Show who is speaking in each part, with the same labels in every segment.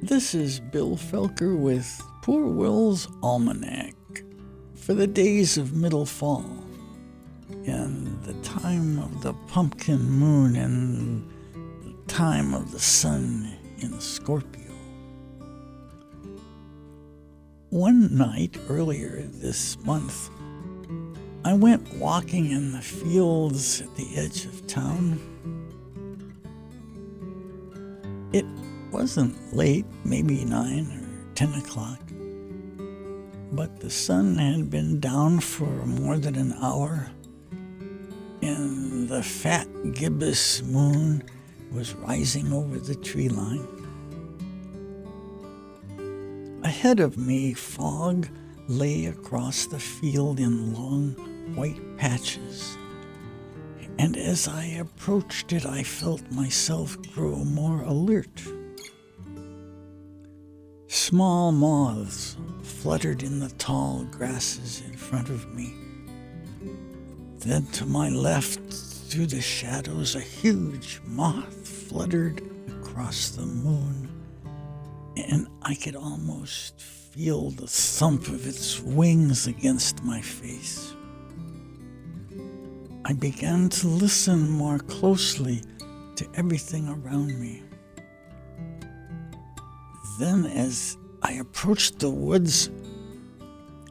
Speaker 1: This is Bill Felker with Poor Will's Almanack for the days of middle fall and the time of the pumpkin moon and the time of the sun in Scorpio. One night earlier this month, I went walking in the fields at the edge of town. It wasn't late, maybe nine or ten o'clock, but the sun had been down for more than an hour, and the fat gibbous moon was rising over the tree line. Ahead of me, fog lay across the field in long white patches. And as I approached it, I felt myself grow more alert. Small moths fluttered in the tall grasses in front of me. Then to my left, through the shadows, a huge moth fluttered across the moon, and I could almost feel the thump of its wings against my face. I began to listen more closely to everything around me. Then, as I approached the woods,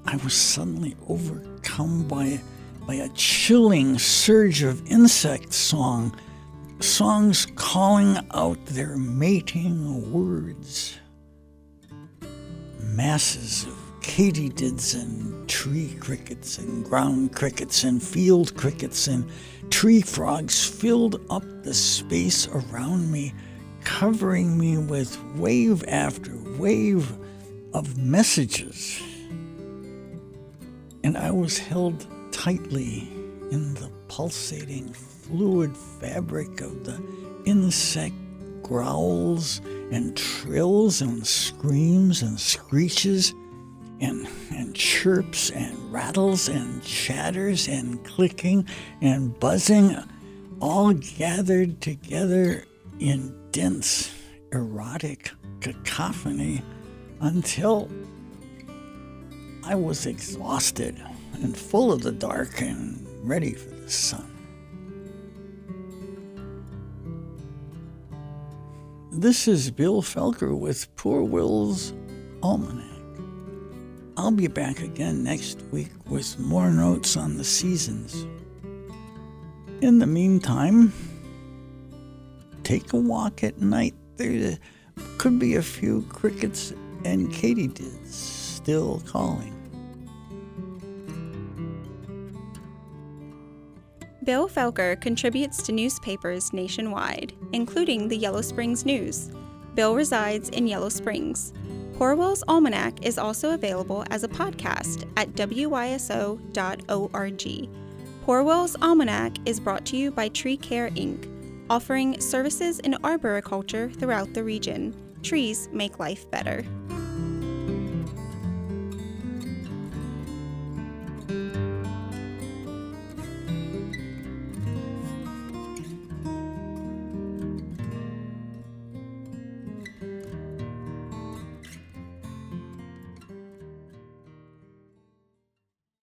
Speaker 1: I was suddenly overcome by, by a chilling surge of insect song, songs calling out their mating words. Masses of katydids and tree crickets and ground crickets and field crickets and tree frogs filled up the space around me covering me with wave after wave of messages. And I was held tightly in the pulsating fluid fabric of the insect growls and trills and screams and screeches and, and chirps and rattles and chatters and clicking and buzzing all gathered together in dense, erotic cacophony until I was exhausted and full of the dark and ready for the sun. This is Bill Felker with Poor Will's Almanack. I'll be back again next week with more notes on the seasons. In the meantime, take a walk at night. There could be a few crickets and katydids still calling.
Speaker 2: Bill Felker contributes to newspapers nationwide, including the Yellow Springs News. Bill resides in Yellow Springs. Poor Will's Almanack is also available as a podcast at wyso.org. Poor Will's Almanack is brought to you by Tree Care Inc offering services in arboriculture throughout the region. Trees make life better.